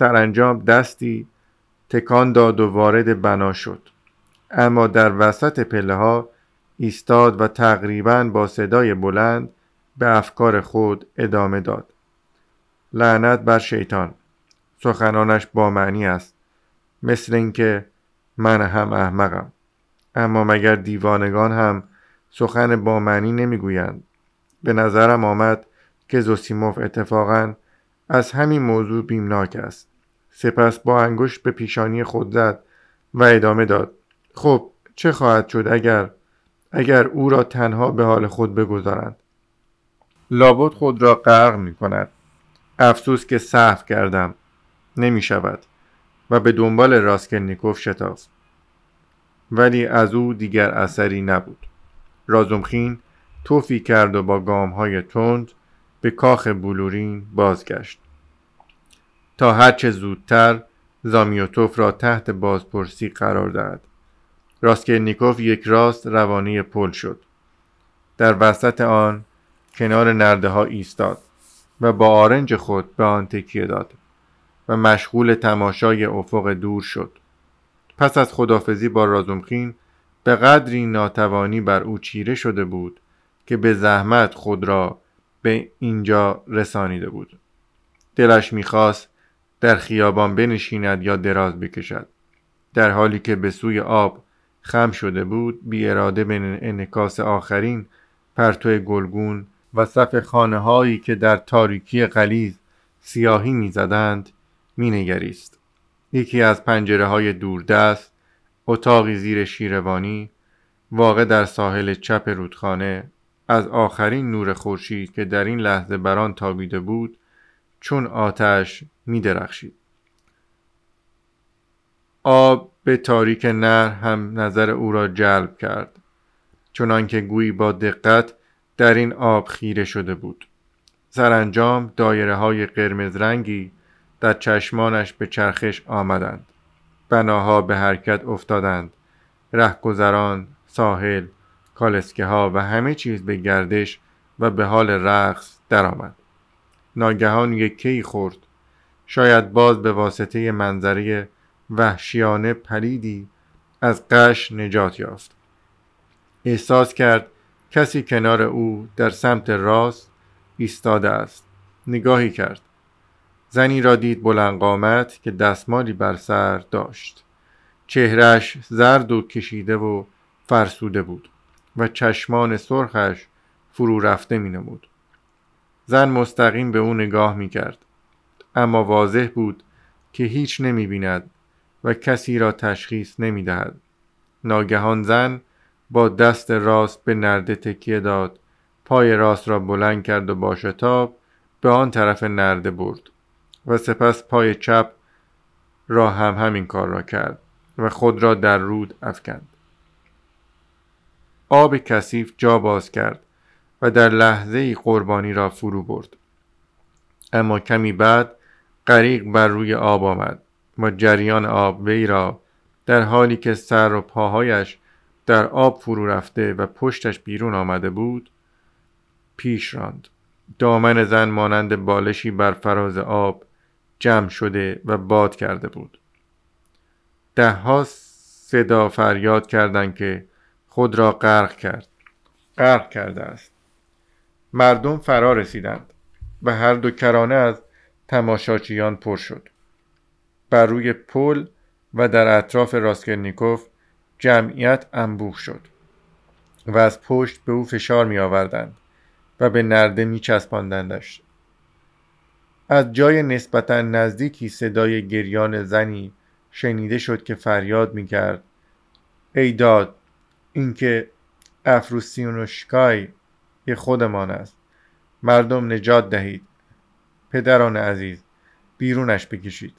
سرانجام دستی تکان داد و وارد بنا شد. اما در وسط پله ها ایستاد و تقریبا با صدای بلند به افکار خود ادامه داد. لعنت بر شیطان. سخنانش با معنی است. مثل اینکه من هم احمقم. اما مگر دیوانگان هم سخن با معنی نمی‌گویند؟ به نظرم آمد که زوسیموف اتفاقا از همین موضوع بیمناک است. سپس با انگشت به پیشانی خود زد و ادامه داد. خب چه خواهد شد اگر اگر او را تنها به حال خود بگذارند؟ لابد خود را غرق می کند. افسوس که صحو کردم. نمی شود. و به دنبال راسکلنیکوف شتافت. ولی از او دیگر اثری نبود. رازومخین توفی کرد و با گام های تند به کاخ بلورین بازگشت. تا هرچه زودتر زامیوتوف را تحت بازپرسی قرار دهد. راسکلنیکوف یک راست روانه پل شد. در وسط آن کنار نرده ها ایستاد و با آرنج خود به آن تکیه داد و مشغول تماشای افق دور شد. پس از خدافزی با رازومخین به قدری ناتوانی بر او چیره شده بود که به زحمت خود را به اینجا رسانیده بود. دلش می‌خواست در خیابان بنشیند یا دراز بکشد. در حالی که به سوی آب خم شده بود بی اراده به انکاس آخرین پرتو گلگون و صف خانه هایی که در تاریکی قلیز سیاهی می‌زدند مینگریست. یکی از پنجره های دوردست اتاقی زیر شیروانی واقع در ساحل چپ رودخانه از آخرین نور خورشید که در این لحظه بران تابیده بود چون آتش می درخشید. آب به تاریک نر هم نظر او را جلب کرد چنانکه گویی با دقت در این آب خیره شده بود. سرانجام دایره های قرمز رنگی در چشمانش به چرخش آمدند. بناها به حرکت افتادند. رهگذران ساحل کالسکه ها و همه چیز به گردش و به حال رقص درآمد. ناگهان یک کی خورد. شاید باز به واسطه منظره وحشیانه پلیدی از قش نجات یافت. احساس کرد کسی کنار او در سمت راست ایستاده است. نگاهی کرد. زنی را دید بلند قامت که دستمالی بر سر داشت. چهرش زرد و کشیده و فرسوده بود و چشمان سرخش فرو رفته می نمود. زن مستقیم به او نگاه می کرد. اما واضح بود که هیچ نمی بیند و کسی را تشخیص نمی دهد. ناگهان زن با دست راست به نرده تکیه داد پای راست را بلند کرد و با شتاب به آن طرف نرده برد و سپس پای چپ را هم همین کار را کرد و خود را در رود افکند آب کثیف جا باز کرد و در لحظه قربانی را فرو برد. اما کمی بعد غریق بر روی آب آمد و جریان آب وی را در حالی که سر و پاهایش در آب فرو رفته و پشتش بیرون آمده بود پیش راند. دامن زن مانند بالشی بر فراز آب جمع شده و باد کرده بود. دهها صدا فریاد کردند که خود را غرق کرد. غرق کرده است. مردم فرا رسیدند و هر دو کرانه از تماشاچیان پر شد. بر روی پل و در اطراف راسکلنیکوف جمعیت انبوه شد و از پشت به او فشار می آوردند و به نرده می چسباندندش از جای نسبتا نزدیکی صدای گریان زنی شنیده شد که فریاد می کرد ای داد اینکه افروسیونوشکای یه خودمان است. مردم نجات دهید. پدران عزیز بیرونش بکشید.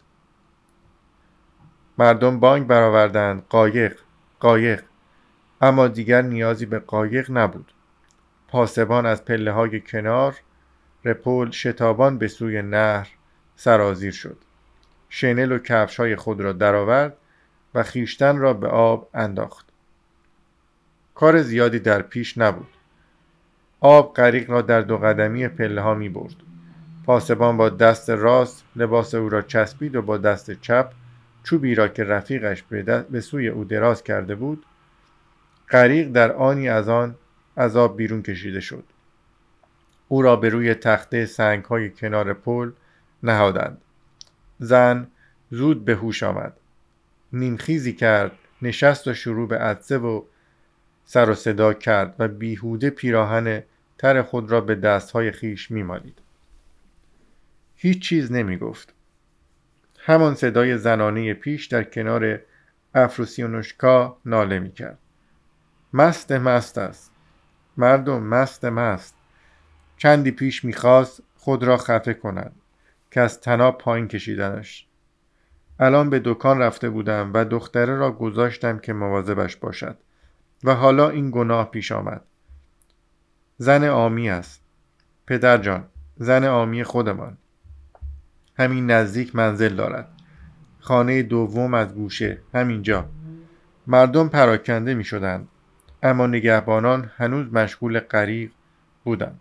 مردم بانگ برآوردند. قایق قایق. اما دیگر نیازی به قایق نبود. پاسبان از پله های کنار رپول شتابان به سوی نهر سرازیر شد. شنل و کفش های خود را درآورد و خیشتن را به آب انداخت. کار زیادی در پیش نبود. آب غریق را در دو قدمی پله ها می برد پاسبان با دست راست لباس او را چسبید و با دست چپ چوبی را که رفیقش به سوی او دراز کرده بود غریق در آنی از آن عذاب بیرون کشیده شد. او را به روی تخته سنگ های کنار پل نهادند. زن زود به هوش آمد. نیمخیزی کرد نشست و شروع به عدسه و سر و صدا کرد و بیهوده پیراهن تر خود را به دستهای خیش میمالید. هیچ چیز نمی گفت همان صدای زنانه پیش در کنار افروسیونوشکا ناله می کرد مست مست است. مردم مست مست. چندی پیش می‌خواست خود را خفه کند که از تناب پایین کشیدنش. الان به دکان رفته بودم و دختره را گذاشتم که مواظبش باشد و حالا این گناه پیش آمد. زن آمی است. پدر جان زن آمی خودمان. همین نزدیک منزل دارد. خانه دوم از گوشه همینجا. مردم پراکنده می شدند اما نگهبانان هنوز مشغول غریق بودند.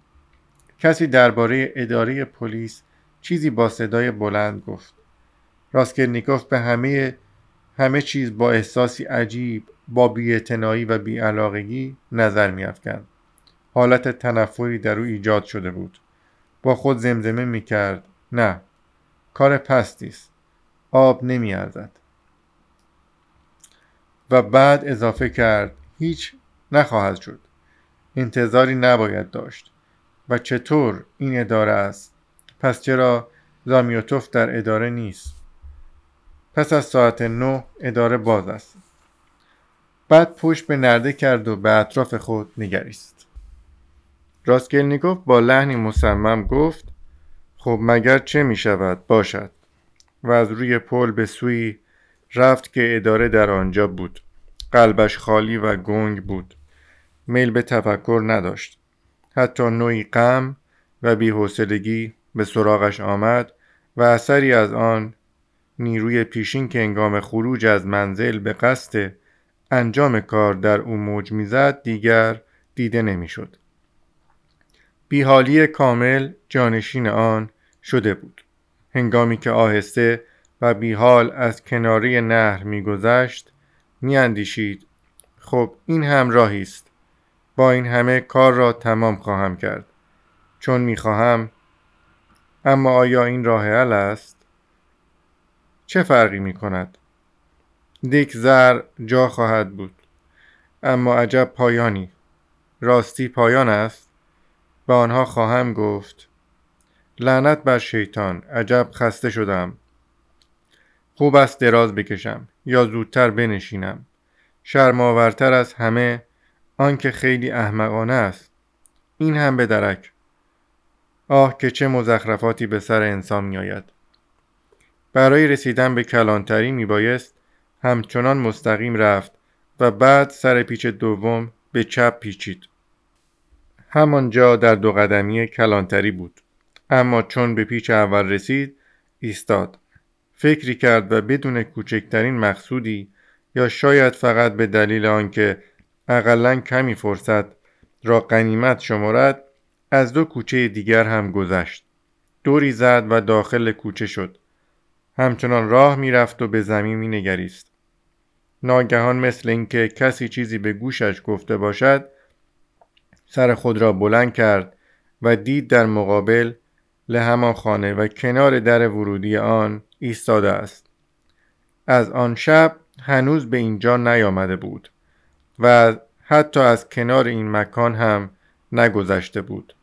کسی درباره اداره پلیس چیزی با صدای بلند گفت. راسکلنیکوف به همه همه چیز با احساسی عجیب با بیاعتنایی و بیعلاقگی نظر میافکند. حالت تنفری در او ایجاد شده بود. با خود زمزمه می‌کرد. نه کار پستی است. آب نمیارزد. و بعد اضافه کرد هیچ نخواهد شد. انتظاری نباید داشت. و چطور این اداره است؟ پس چرا زامیوتوف در اداره نیست؟ پس از ساعت نه اداره باز است. بعد پشت به نرده کرد و به اطراف خود نگریست. راسکلنیکوف با لحنی مصمم گفت خب مگر چه می شود؟ باشد. و از روی پل به سوی رفت که اداره در آنجا بود. قلبش خالی و گنگ بود. میل به تفکر نداشت. حتی نوعی غم و بیحوصلگی به سراغش آمد و اثری از آن نیروی پیشین که انگام خروج از منزل به قصد انجام کار در او موج می‌زد دیگر دیده نمی‌شد. بیحالی کامل جانشین آن شده بود. هنگامی که آهسته و بیحال از کناری نهر میگذشت میاندیشید خب این هم راهی است. با این همه کار را تمام خواهم کرد. چون می‌خواهم اما آیا این راه حل است؟ چه فرقی می کند دیک زر جا خواهد بود. اما عجب پایانی. راستی پایان است؟ به آنها خواهم گفت. لعنت بر شیطان عجب خسته شدم. خوب است دراز بکشم یا زودتر بنشینم. شرماورتر از همه آنکه خیلی احمقانه است. این هم به درک. آه که چه مزخرفاتی به سر انسان میآید. برای رسیدن به کلانتری میبایست همچنان مستقیم رفت و بعد سر پیچ دوم به چپ پیچید. همانجا در دو قدمی کلانتری بود. اما چون به پیچ اول رسید ایستاد. فکری کرد و بدون کوچکترین مقصودی یا شاید فقط به دلیل آنکه اقلا کمی فرصت را قنیمت شمارد از دو کوچه دیگر هم گذشت. دوری زد و داخل کوچه شد. همچنان راه می‌رفت و به زمین می نگریست. ناگهان مثل اینکه کسی چیزی به گوشش گفته باشد سر خود را بلند کرد و دید در مقابل لهمان خانه و کنار در ورودی آن ایستاده است. از آن شب هنوز به اینجا نیامده بود و حتی از کنار این مکان هم نگذشته بود.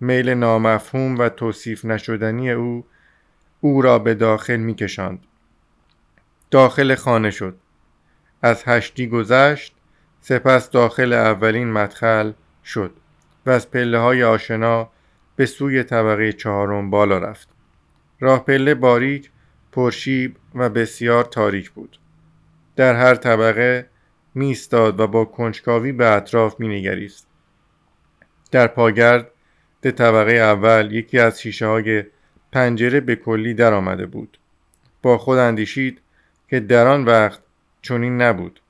میل نامفهوم و توصیف نشدنی او او را به داخل می کشند. داخل خانه شد. از هشتی گذشت سپس داخل اولین مدخل شد و از پله های آشنا به سوی طبقه چهارم بالا رفت. راه پله باریک پرشیب و بسیار تاریک بود. در هر طبقه میستاد و با کنجکاوی به اطراف مینگریست. در پاگرد ده طبقه اول یکی از شیشه های پنجره به کلی در آمده بود. با خود اندیشید که در آن وقت چنین نبود.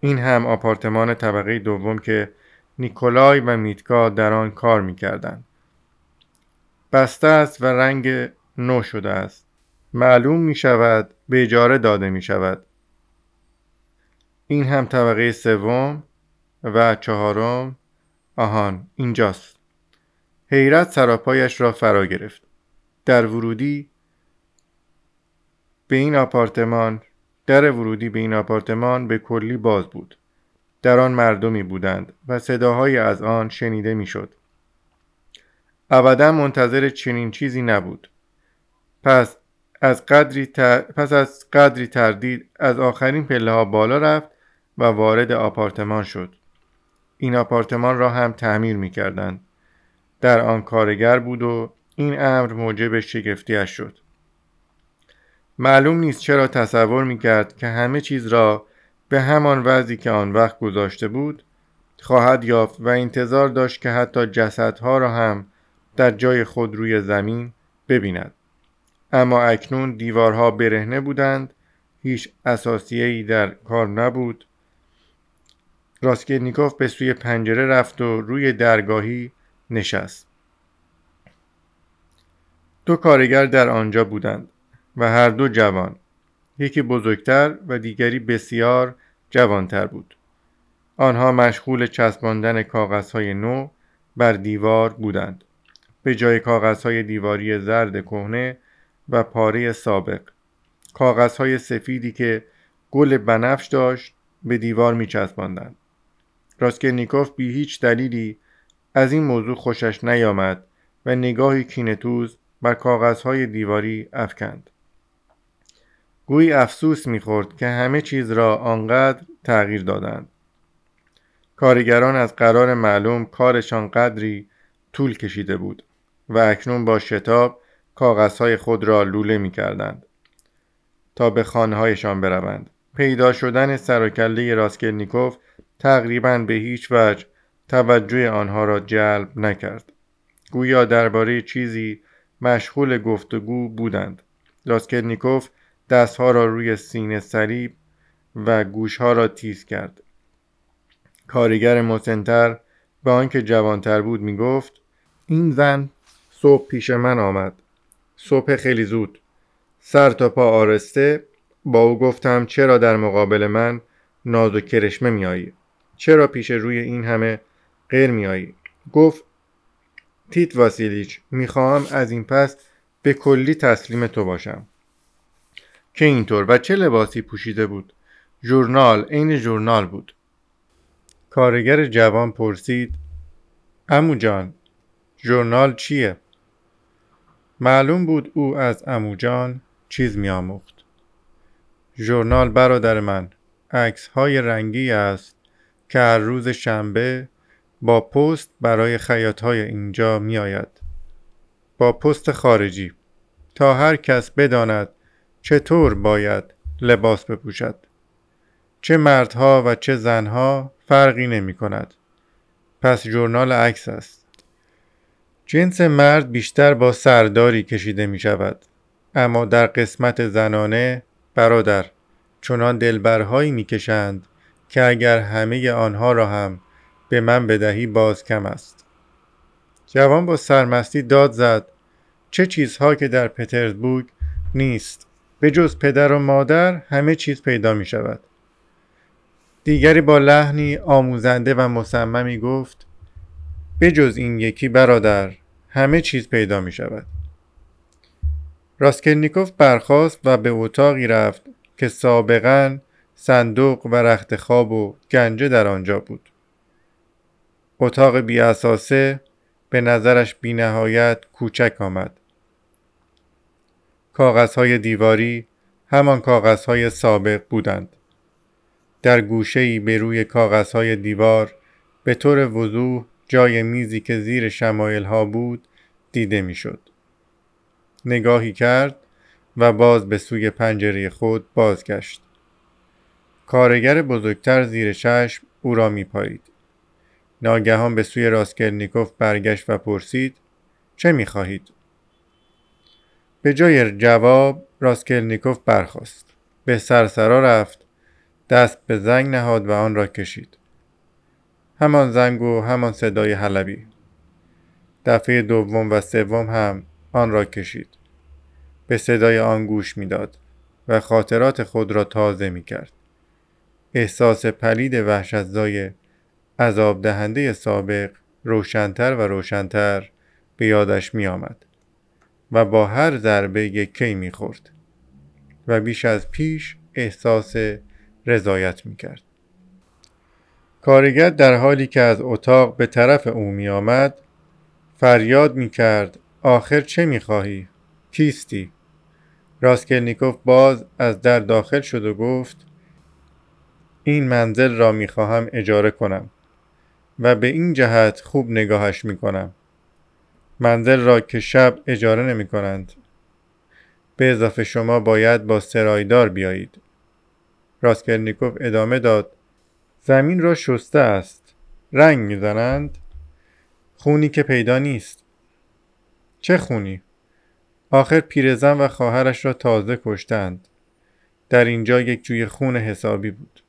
این هم آپارتمان طبقه دوم که نیکولای و میتکا در آن کار می‌کردند. بسته است و رنگ نو شده است. معلوم می شود به اجاره داده می شود این هم طبقه سوم و چهارم. آهان اینجاست. حیرت سراپایش را فرا گرفت. در ورودی به این آپارتمان در ورودی به این آپارتمان به کلی باز بود. در آن مردمی بودند و صداهایی از آن شنیده می‌شد. ابدا منتظر چنین چیزی نبود. پس از قدری, پس از قدری تردید از آخرین پله ها بالا رفت و وارد آپارتمان شد. این آپارتمان را هم تعمیر می کردند. در آن کارگر بود و این امر موجب شگفتیش شد. معلوم نیست چرا تصور می کرد که همه چیز را به همان وضعی که آن وقت گذاشته بود خواهد یافت و انتظار داشت که حتی جسدها را هم در جای خود روی زمین ببیند. اما اکنون دیوارها برهنه بودند هیچ اساسیه‌ای در کار نبود. راسکلنیکوف به سوی پنجره رفت و روی درگاهی نشست. دو کارگر در آنجا بودند و هر دو جوان. یکی بزرگتر و دیگری بسیار جوانتر بود. آنها مشغول چسباندن کاغذهای نو بر دیوار بودند. به جای کاغذهای دیواری زرد کهنه و پاره سابق. کاغذهای سفیدی که گل بنفش داشت به دیوار می چسباندند. راسکلنیکوف بی هیچ دلیلی از این موضوع خوشش نیامد و نگاهی کینتوز بر کاغذهای دیواری افکند. گویی افسوس می‌خورد که همه چیز را آنقدر تغییر دادند. کارگران از قرار معلوم کارشان قدری طول کشیده بود و اکنون با شتاب کاغذهای خود را لوله می کردند تا به خانههایشان بروند. پیدا شدن سر و کله راسکلنیکوف تقریبا به هیچ وجه توجه آنها را جلب نکرد. گویا درباره چیزی مشغول گفتگو بودند. راسکلنیکوف دستها را روی سینه سریب و گوشها را تیز کرد. کارگر مسنتر به آنکه جوانتر بود می گفت این زن صبح پیش من آمد. صبح خیلی زود. سر تا پا آرسته با او گفتم چرا در مقابل من ناز و کرشمه میایی چرا پیش روی این همه غیر میایی گفت تیت واسیلیچ می‌خواهم از این پس به کلی تسلیم تو باشم. که اینطور و چه لباسی پوشیده بود؟ ژورنال عین ژورنال بود. کارگر جوان پرسید امو جان ژورنال چیه؟ معلوم بود او از اموجان چیز میآموخت. ژورنال برادر من عکس های رنگی است که هر روز شنبه با پست برای خیاط های اینجا می آید. با پست خارجی. تا هر کس بداند چطور باید لباس بپوشد؟ چه مردها و چه زنها فرقی نمی کند. پس جورنال عکس است. جنس مرد بیشتر با سرداری کشیده می شود. اما در قسمت زنانه برادر چنان دلبرهایی می کشند که اگر همه آنها را هم به من بدهی باز کم است. جوان با سرمستی داد زد. چه چیزها که در پترزبورگ نیست. به جز پدر و مادر همه چیز پیدا می شود. دیگری با لحنی آموزنده و مصممی گفت به جز این یکی برادر همه چیز پیدا می شود. راسکلنیکوف برخاست و به اتاقی رفت که سابقا صندوق و رخت خواب و گنجه در آنجا بود. اتاق بی اساسه به نظرش بی نهایت کوچک آمد. کاغذهای دیواری همان کاغذهای سابق بودند در گوشه به روی کاغذهای دیوار به طور وضوح جای میزی که زیر شمایل ها بود دیده می‌شد. نگاهی کرد و باز به سوی پنجره خود بازگشت. کارگر بزرگتر زیر چشم او را می پایید. ناگهان به سوی راسکلنیکوف برگشت و پرسید چه می خواهید؟ به جای جواب راسکلنیکوف برخاست. به سرسرا رفت دست به زنگ نهاد و آن را کشید. همان زنگ و همان صدای حلبی. دفعه دوم و سوم هم آن را کشید به صدای آن گوش می‌داد و خاطرات خود را تازه می کرد. احساس پلید وحشتزای عذاب دهنده سابق روشنتر و روشنتر به یادش می آمد و با هر ضربه یکی می خورد و بیش از پیش احساس رضایت می کرد. کارگر در حالی که از اتاق به طرف او می آمد فریاد می کرد آخر چه می خواهی؟ کیستی؟ راسکلنیکوف باز از در داخل شد و گفت این منزل را می خواهم اجاره کنم و به این جهت خوب نگاهش می کنم. منزل را که شب اجاره نمی کنند. به اضافه شما باید با سرایدار بیایید. راسکلنیکوف ادامه داد زمین را شسته است. رنگ می‌زنند. خونی که پیدا نیست. چه خونی؟ آخر پیرزن و خواهرش را تازه کشتند. در اینجا یک جوی خون حسابی بود.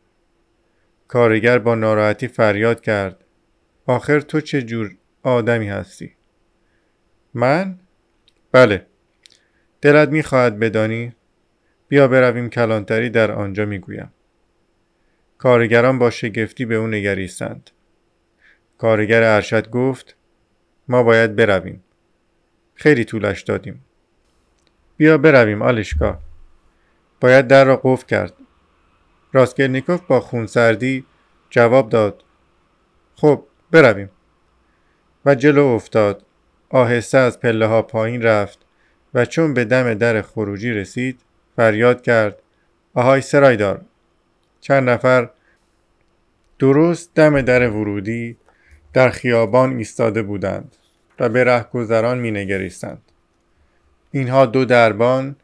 کارگر با ناراحتی فریاد کرد. آخر تو چه جور آدمی هستی؟ من؟ بله. دلت می‌خواهد بدانی؟ بیا برویم کلانتری در آنجا می‌گویم. کارگران با شگفتی به او نگریستند. کارگر ارشد گفت ما باید برویم. خیلی طولش دادیم. بیا برویم آلشکا. باید در را قفل کرد. راسکلنیکوف با خونسردی جواب داد. خب برویم. و جلو افتاد. آهسته از پله ها پایین رفت و چون به دم در خروجی رسید فریاد کرد آهای سرایدار چند نفر درست دم در ورودی در خیابان ایستاده بودند و به رهگذران می نگریستند. اینها دو دربان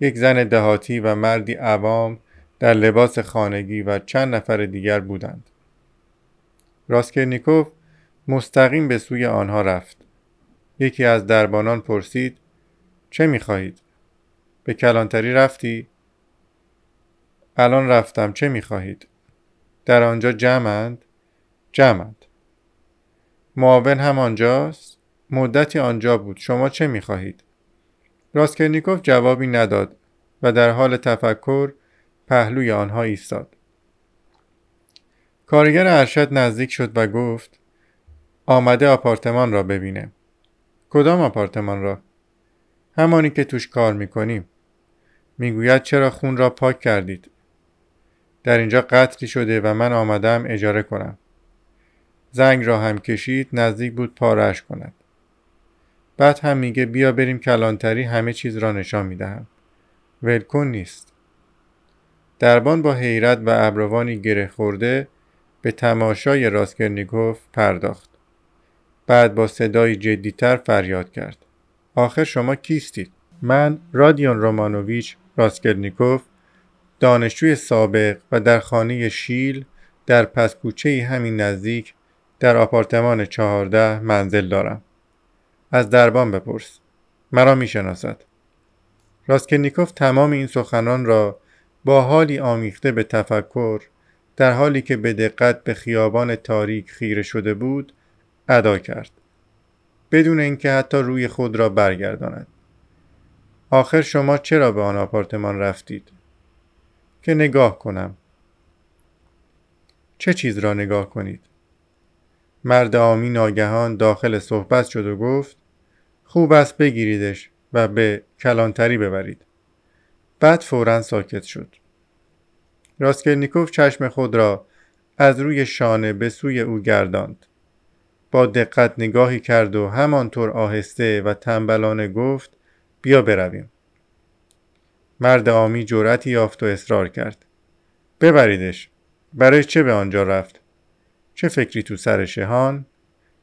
یک زن دهاتی و مردی عوام در لباس خانگی و چند نفر دیگر بودند. راسکرنیکوف مستقیم به سوی آنها رفت. یکی از دربانان پرسید چه می‌خواهید؟ به کلانتری رفتی؟ الان رفتم چه می‌خواهید؟ در آنجا جمعند؟ جمعند. معاون هم آنجاست؟ مدتی آنجا بود. شما چه می‌خواهید؟ راسکرنیکوف جوابی نداد و در حال تفکر پهلوی آنها ایستاد. کارگر ارشد نزدیک شد و گفت آمده آپارتمان را ببینه. کدام آپارتمان را؟ همانی که توش کار می‌کنیم. می‌گوید چرا خون را پاک کردید؟ در اینجا قتلی شده و من آمدم اجاره کنم. زنگ را هم کشید نزدیک بود پارش کند. بعد هم میگه بیا بریم کلانتری همه چیز را نشان می‌دهم. ولکن نیست. دربان با حیرت و ابروانی گره خورده به تماشای راسکلنیکوف پرداخت. بعد با صدای جدیتر فریاد کرد. آخر شما کیستید؟ من رادیون رومانوویچ راسکلنیکوف دانشجوی سابق و در خانه شیل در پسکوچه همین نزدیک در آپارتمان چهارده منزل دارم. از دربان بپرس. مرا می‌شناسد. راسکرنیکوف تمام این سخنان را با حالی آمیخته به تفکر در حالی که به دقت به خیابان تاریک خیره شده بود ادا کرد. بدون اینکه حتی روی خود را برگرداند. آخر شما چرا به آن آپارتمان رفتید؟ که نگاه کنم. چه چیز را نگاه کنید؟ مرد آمی ناگهان داخل صحبت شد و گفت خوب است بگیریدش و به کلانتری ببرید. بعد فورا ساکت شد. راسکلنیکوف چشم خود را از روی شانه به سوی او گرداند. با دقت نگاهی کرد و همانطور آهسته و تنبلانه گفت بیا برویم. مرد آمی جرأتی یافت و اصرار کرد. ببریدش. برای چه به آنجا رفت؟ چه فکری تو سر شهان؟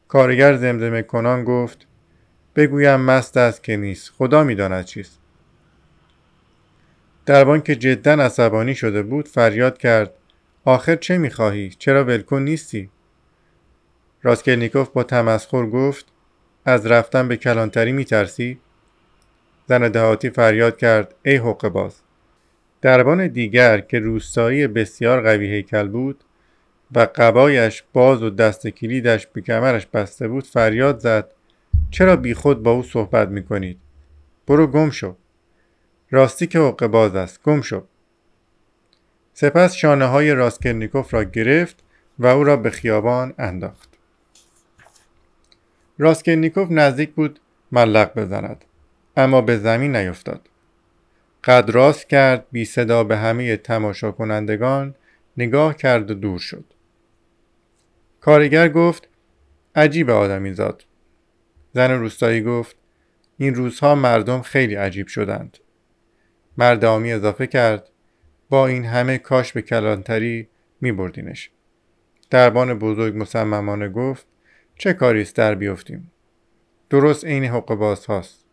کارگر زمزمه کنان گفت بگویم مست است که نیست. خدا می‌داند چیست. دربان که جدا عصبانی شده بود فریاد کرد آخر چه می‌خواهی؟ چرا ولکن نیستی؟ راسکلنیکوف با تمسخر گفت از رفتن به کلانتری میترسی؟ زن دهاتی فریاد کرد ای حق باز. دربان دیگر که روستایی بسیار قوی هیکل بود و قبایش باز و دست کلیدش به کمرش بسته بود فریاد زد چرا بیخود با او صحبت می کنید؟ برو گم شو. راستی که حق باز است گم شو. سپس شانه های راسکلنیکوف را گرفت و او را به خیابان انداخت. راسکلنیکوف نزدیک بود ملق بزند اما به زمین نیفتاد. قد راست کرد بی صدا به همه تماشا کنندگان نگاه کرد و دور شد. کارگر گفت عجیب آدمی زاد. زن روستایی گفت این روزها مردم خیلی عجیب شدند. مرد آمی اضافه کرد با این همه کاش به کلانتری می بردینش دربان بزرگ مصممانه گفت چه کاریست در بیفتیم؟ درست عین حق باز هاست.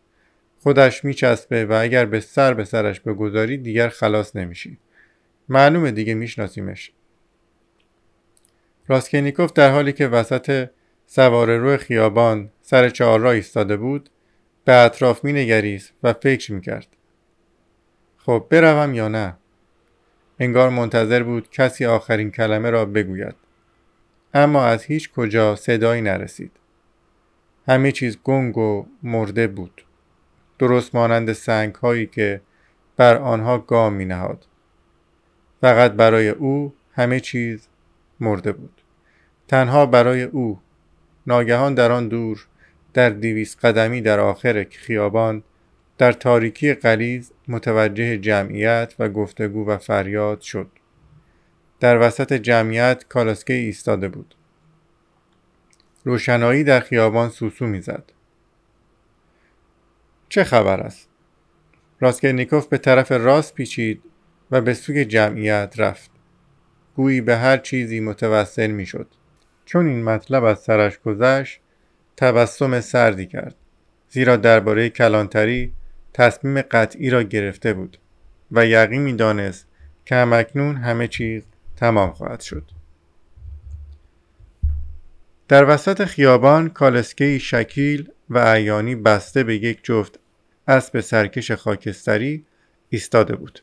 خودش میچسبه و اگر به سر به سرش بگذاری دیگر خلاص نمیشی. معلومه دیگه میشناسیمش. راسکینیکوف در حالی که وسط سوار روی خیابان سر چهار ایستاده بود به اطراف مینگریست و فکر می‌کرد. خب بروم یا نه؟ انگار منتظر بود کسی آخرین کلمه را بگوید. اما از هیچ کجا صدایی نرسید. همه چیز گنگ و مرده بود. درست مانند سنگ هایی که بر آنها گام می نهاد. فقط برای او همه چیز مرده بود. تنها برای او. ناگهان در آن دور در دیویس قدمی در آخر خیابان در تاریکی قلیز متوجه جمعیت و گفتگو و فریاد شد. در وسط جمعیت کالاسکه ایستاده بود. روشنایی در خیابان سوسو می‌زد. چه خبر است؟ راسکلنیکوف به طرف راست پیچید و به سوی جمعیت رفت. گویی به هر چیزی متوسل می‌شد. چون این مطلب از سرش گذشت تبسم سردی کرد زیرا درباره کلانتری تصمیم قطعی را گرفته بود و یقین می‌دانست که همکنون همه چیز تمام خواهد شد. در وسط خیابان کالسکه شکیل و عیانی بسته به یک جفت اسب سرکش خاکستری ایستاده بود.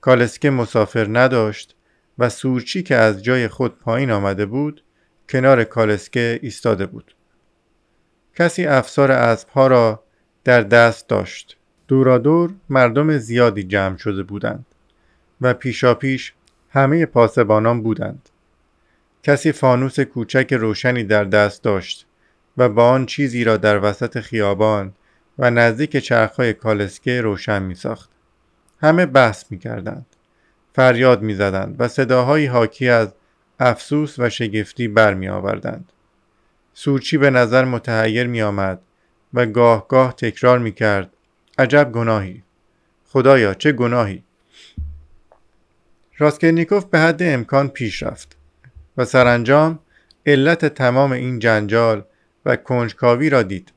کالسکه مسافر نداشت و سورچی که از جای خود پایین آمده بود کنار کالسکه ایستاده بود. کسی افسار اسبها را در دست داشت. دورادور مردم زیادی جمع شده بودند و پیشاپیش همه پاسبانان بودند کسی فانوس کوچک روشنی در دست داشت و با آن چیزی را در وسط خیابان و نزدیک چرخهای کالسکه روشن می ساخت. همه بحث می کردند. فریاد می زدند و صداهایی حاکی از افسوس و شگفتی برمی آوردند. سورچی به نظر متحیر می آمد و گاه گاه تکرار می کرد عجب گناهی خدایا چه گناهی راسکلنیکوف به حد امکان پیش رفت و سرانجام علت تمام این جنجال و کنجکاوی را دید.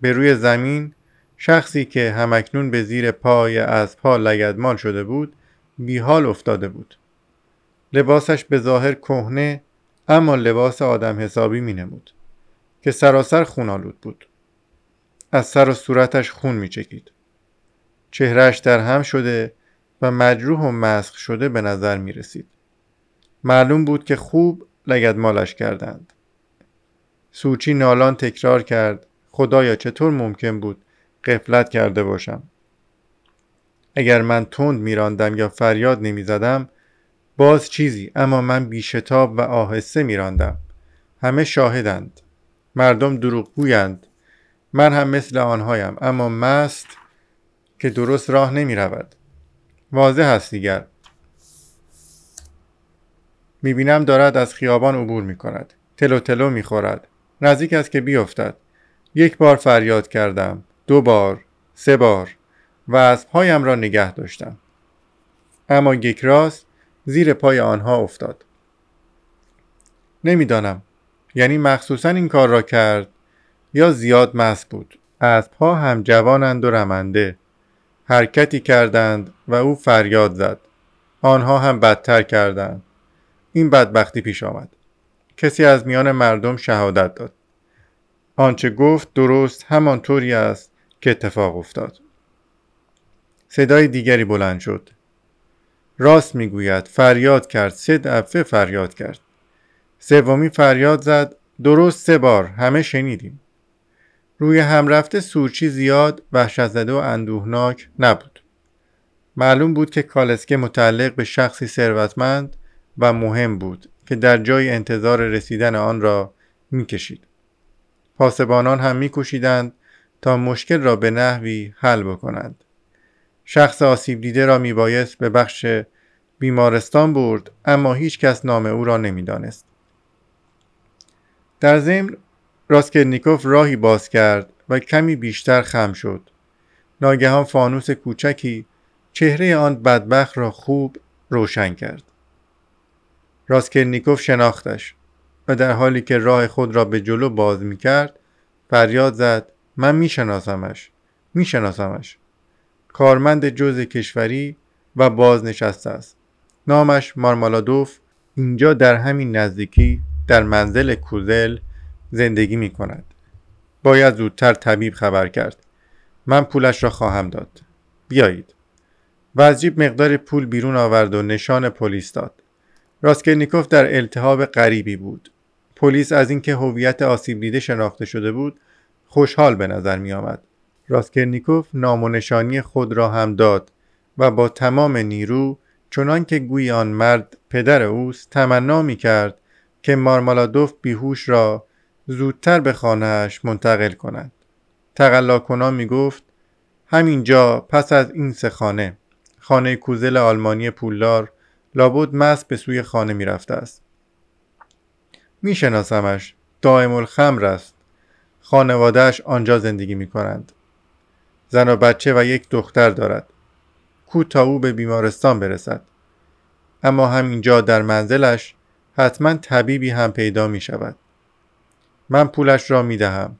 به روی زمین شخصی که همکنون به زیر پای پا لگدمال شده بود بیحال افتاده بود. لباسش به ظاهر کهنه اما لباس آدم حسابی می نمود که سراسر خونالود بود. از سر و صورتش خون می چکید. چهرش در هم شده و مجروح و مسخ شده به نظر می رسید. معلوم بود که خوب لگدمالش کردند. سوچی نالان تکرار کرد خدایا چطور ممکن بود قفلت کرده باشم؟ اگر من تند میراندم یا فریاد نمی‌زدم باز چیزی اما من بیشتاب و آهسته میراندم. همه شاهدند. مردم دروغ گویند من هم مثل آنهایم اما مست که درست راه نمی رود واضح است دیگر. می‌بینم دارد از خیابان عبور می کند تلو تلو می خورد نزدیک است که بیفتد. یک بار فریاد کردم. دو بار. سه بار. و از پایم را نگه داشتم. اما یک راست زیر پای آنها افتاد. نمی‌دانم. یعنی مخصوصا این کار را کرد یا زیاد مس بود. پا هم جوانند و رمنده. حرکتی کردند و او فریاد زد. آنها هم بدتر کردند. این بدبختی پیش آمد. کسی از میان مردم شهادت داد. آنچه گفت درست همانطوری است که اتفاق افتاد. صدای دیگری بلند شد. راست می‌گوید فریاد کرد. سه دفعه فریاد کرد. سومی فریاد زد. درست سه بار. همه شنیدیم. روی هم رفته سورچی زیاد وحشت زده و اندوهناک نبود. معلوم بود که کالسکه متعلق به شخصی ثروتمند و مهم بود که در جای انتظار رسیدن آن را می‌کشید. پاسبانان هم میکوشیدند تا مشکل را به نحوی حل بکنند. شخص آسیب دیده را میبایست به بخش بیمارستان برد اما هیچ کس نام او را نمی‌دانست. در ضمن راسکلنیکوف راهی باز کرد و کمی بیشتر خم شد. ناگهان فانوس کوچکی چهره آن بدبخت را خوب روشن کرد. راسکلنیکوف شناختش و در حالی که راه خود را به جلو باز می کرد فریاد زد من می شناسمش می شناسمش کارمند جز کشوری و بازنشسته است. نامش مارمالادوف اینجا در همین نزدیکی در منزل کوزل زندگی می کند باید زودتر طبیب خبر کرد. من پولش را خواهم داد. بیایید. و از جیب مقدار پول بیرون آورد و نشان پلیس داد. راسکلنیکوف در التهاب غریبی بود. پلیس از اینکه هویت آسیب دیده شناخته شده بود خوشحال به نظر می آمد راسکلنیکوف نام و نشانی خود را هم داد و با تمام نیرو چنان که گوی آن مرد پدر اوست تمنا می کرد که مارمالادوف بیهوش را زودتر به خانهاش منتقل کنند. تقلا کنان می گفت همینجا پس از این سه خانه خانه کوزل آلمانی پولدار لابد مست به سوی خانه می رفته است. می شناسمش دائم الخمر است. خانوادهش آنجا زندگی می کنند زن و بچه و یک دختر دارد. کو تا او به بیمارستان برسد. اما همینجا در منزلش حتما طبیبی هم پیدا می شود من پولش را می دهم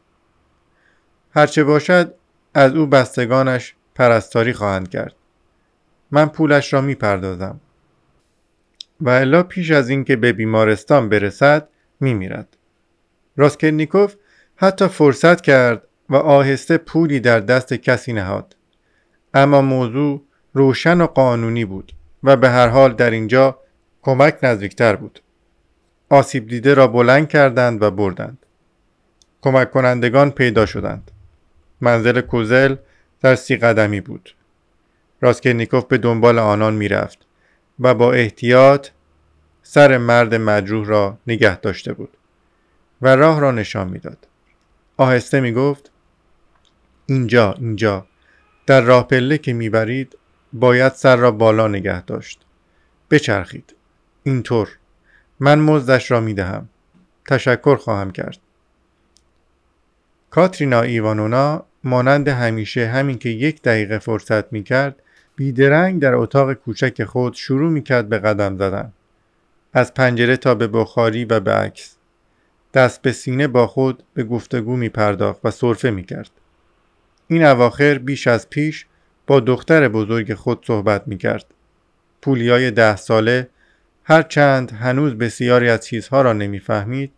هرچه باشد از او بستگانش پرستاری خواهند کرد. من پولش را می پردازم و الا پیش از اینکه به بیمارستان برسد می میرد راسکلنیکوف حتی فرصت کرد و آهسته پولی در دست کسی نهاد. اما موضوع روشن و قانونی بود و به هر حال در اینجا کمک نزدیکتر بود. آسیب دیده را بلند کردند و بردند. کمک کنندگان پیدا شدند. منزل کوزل در سی قدمی بود. راسکلنیکوف به دنبال آنان می‌رفت و با احتیاط سر مرد مجروح را نگه داشته بود و راه را نشان می‌داد. آهسته می گفت اینجا اینجا در راه پله که می‌برید باید سر را بالا نگه داشت. بچرخید. اینطور. من مزدش را می‌دهم. تشکر خواهم کرد. کاترینا ایوانونا مانند همیشه همین که یک دقیقه فرصت می کرد بیدرنگ در اتاق کوچک خود شروع می کرد به قدم زدن از پنجره تا به بخاری و به عکس دست به سینه با خود به گفتگو می پرداخت و صرفه می کرد. این اواخر بیش از پیش با دختر بزرگ خود صحبت می کرد. پولیای ده ساله هرچند هنوز بسیاری از چیزها را نمی‌فهمید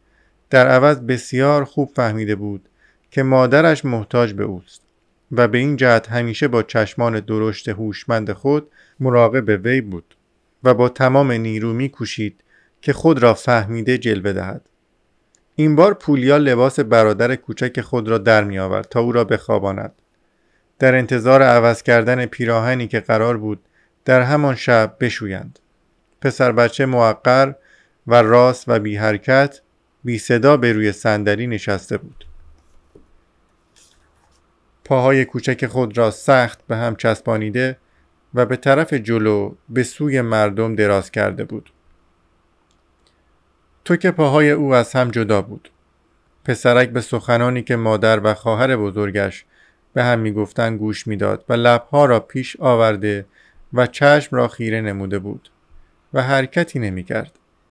در عوض بسیار خوب فهمیده بود که مادرش محتاج به اوست و به این جهت همیشه با چشمان درشت هوشمند خود مراقب وی بود و با تمام نیرو میکوشید که خود را فهمیده جلوه دهد. این بار پولیا لباس برادر کوچک خود را در می آورد تا او را بخواباند. در انتظار عوض کردن پیراهنی که قرار بود در همان شب بشویند. پسر بچه موقر و راست و بی حرکت بی صدا به روی صندلی نشسته بود. پاهای کوچک خود را سخت به هم چسبانیده و به طرف جلو به سوی مردم دراز کرده بود. تو که پاهای او از هم جدا بود. پسرک به سخنانی که مادر و خواهر بزرگش به هم می‌گفتند گوش می‌داد و لبها را پیش آورده و چشم را خیره نموده بود و حرکتی نمی‌کرد.